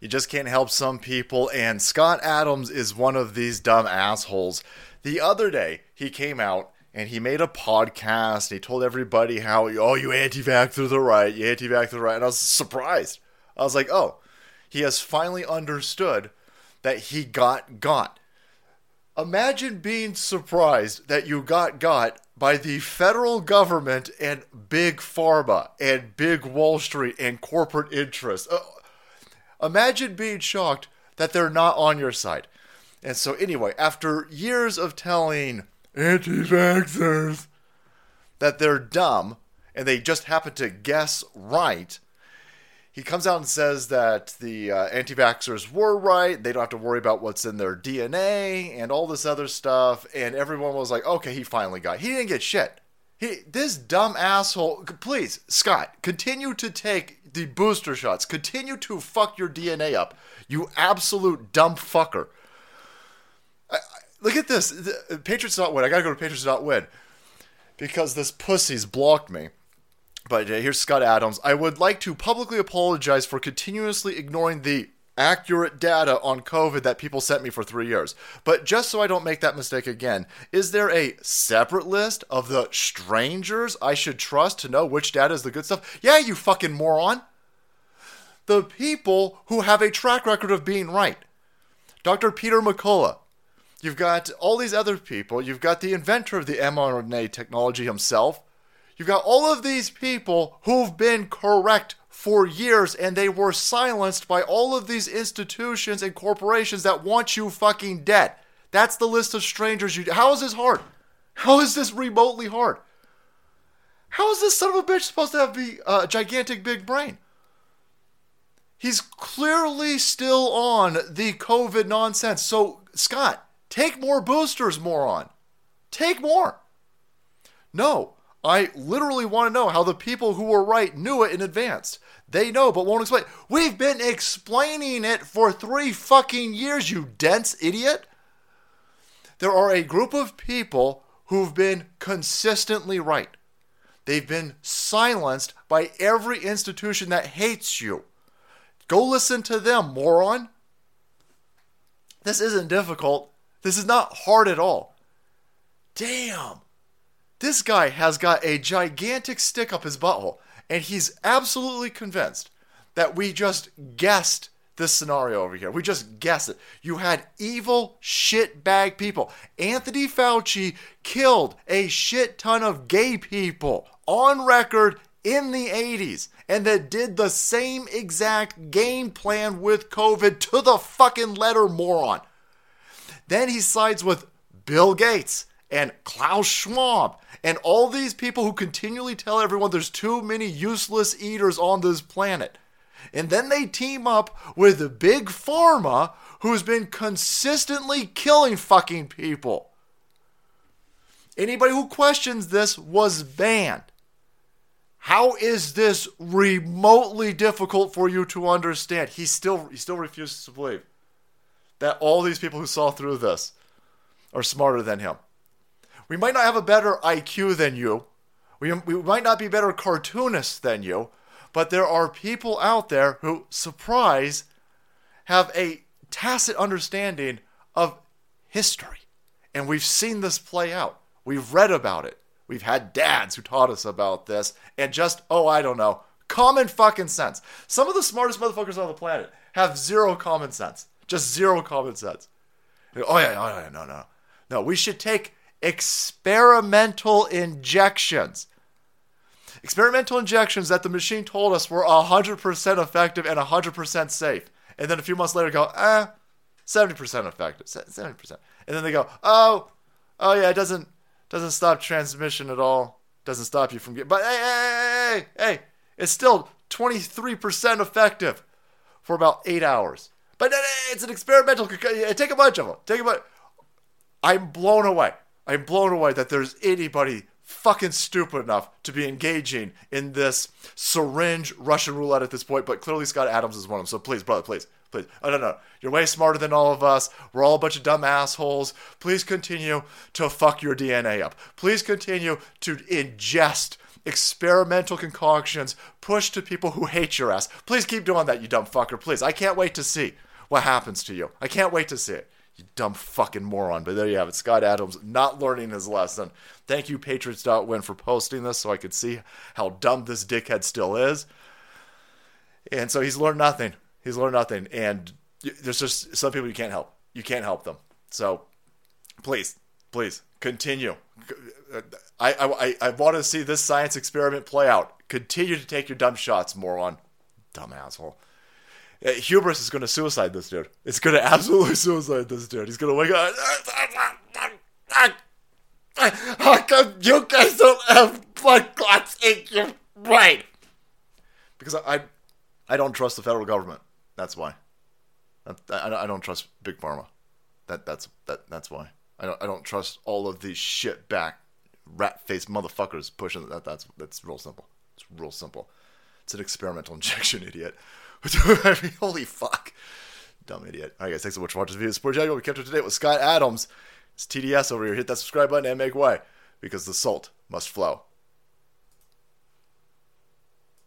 You just can't help some people, and Scott Adams is one of these dumb assholes. The other day, he came out and he made a podcast. And he told everybody how, oh, you anti-vaxxers are right, you anti-vaxxers are right. And I was surprised. I was like, oh, he has finally understood that he got got. Imagine being surprised that you got got by the federal government and big pharma and big Wall Street and corporate interests. Uh, imagine being shocked that they're not on your side. And so, anyway, after years of telling anti vaxxers that they're dumb and they just happen to guess right, he comes out and says that the uh, anti vaxxers were right. They don't have to worry about what's in their DNA and all this other stuff. And everyone was like, okay, he finally got. He didn't get shit. He, this dumb asshole. Please, Scott, continue to take the booster shots. Continue to fuck your DNA up. You absolute dumb fucker. I, I, look at this. The, Patriots.win. I gotta go to Patriots.win because this pussy's blocked me. But uh, here's Scott Adams. I would like to publicly apologize for continuously ignoring the accurate data on COVID that people sent me for three years. But just so I don't make that mistake again, is there a separate list of the strangers I should trust to know which data is the good stuff? Yeah, you fucking moron. The people who have a track record of being right. Dr. Peter McCullough. You've got all these other people. You've got the inventor of the mRNA technology himself. You've got all of these people who've been correct for years and they were silenced by all of these institutions and corporations that want you fucking dead. That's the list of strangers you. How is this hard? How is this remotely hard? How is this son of a bitch supposed to have a uh, gigantic big brain? He's clearly still on the COVID nonsense. So, Scott, take more boosters, moron. Take more. No, I literally want to know how the people who were right knew it in advance. They know, but won't explain. We've been explaining it for three fucking years, you dense idiot. There are a group of people who've been consistently right. They've been silenced by every institution that hates you. Go listen to them, moron. This isn't difficult. This is not hard at all. Damn. This guy has got a gigantic stick up his butthole, and he's absolutely convinced that we just guessed this scenario over here. We just guessed it. You had evil shitbag people. Anthony Fauci killed a shit ton of gay people on record in the 80s and that did the same exact game plan with COVID to the fucking letter, moron. Then he sides with Bill Gates and Klaus Schwab and all these people who continually tell everyone there's too many useless eaters on this planet. And then they team up with the Big Pharma, who's been consistently killing fucking people. Anybody who questions this was banned. How is this remotely difficult for you to understand? He still he still refuses to believe that all these people who saw through this are smarter than him. We might not have a better IQ than you. We, we might not be better cartoonists than you, but there are people out there who, surprise, have a tacit understanding of history. And we've seen this play out. We've read about it. We've had dads who taught us about this. And just, oh, I don't know, common fucking sense. Some of the smartest motherfuckers on the planet have zero common sense. Just zero common sense. Oh, yeah, oh, yeah, no, no. No, we should take experimental injections. Experimental injections that the machine told us were 100% effective and 100% safe. And then a few months later go, eh, 70% effective, 70%. And then they go, oh, oh yeah, it doesn't doesn't stop transmission at all. Doesn't stop you from getting, but hey, hey, hey, hey, it's still 23% effective for about eight hours. But it's an experimental. Take a bunch of them. Take a bunch. I'm blown away. I'm blown away that there's anybody fucking stupid enough to be engaging in this syringe Russian roulette at this point, but clearly Scott Adams is one of them. So please, brother, please, please. Oh, no, no. You're way smarter than all of us. We're all a bunch of dumb assholes. Please continue to fuck your DNA up. Please continue to ingest experimental concoctions pushed to people who hate your ass. Please keep doing that, you dumb fucker. Please. I can't wait to see what happens to you. I can't wait to see it. You dumb fucking moron. But there you have it. Scott Adams not learning his lesson. Thank you, Patriots.win, for posting this so I could see how dumb this dickhead still is. And so he's learned nothing. He's learned nothing. And there's just some people you can't help. You can't help them. So please, please continue. Uh, I, I, I want to see this science experiment play out. Continue to take your dumb shots, moron. Dumb asshole. Uh, hubris is going to suicide this dude. It's going to absolutely suicide this dude. He's going to wake up. How come you guys don't have blood clots in your brain? Because I, I, I don't trust the federal government. That's why. I, I, I don't trust big pharma. That that's that that's why. I don't I don't trust all of these shit back rat faced motherfuckers pushing that. That's that's real simple. It's real simple. It's an experimental injection, idiot. I mean, holy fuck. Dumb idiot. All right, guys, thanks so much for watching this video. Sport Jaguar. We kept up to date with Scott Adams. It's TDS over here. Hit that subscribe button and make way because the salt must flow.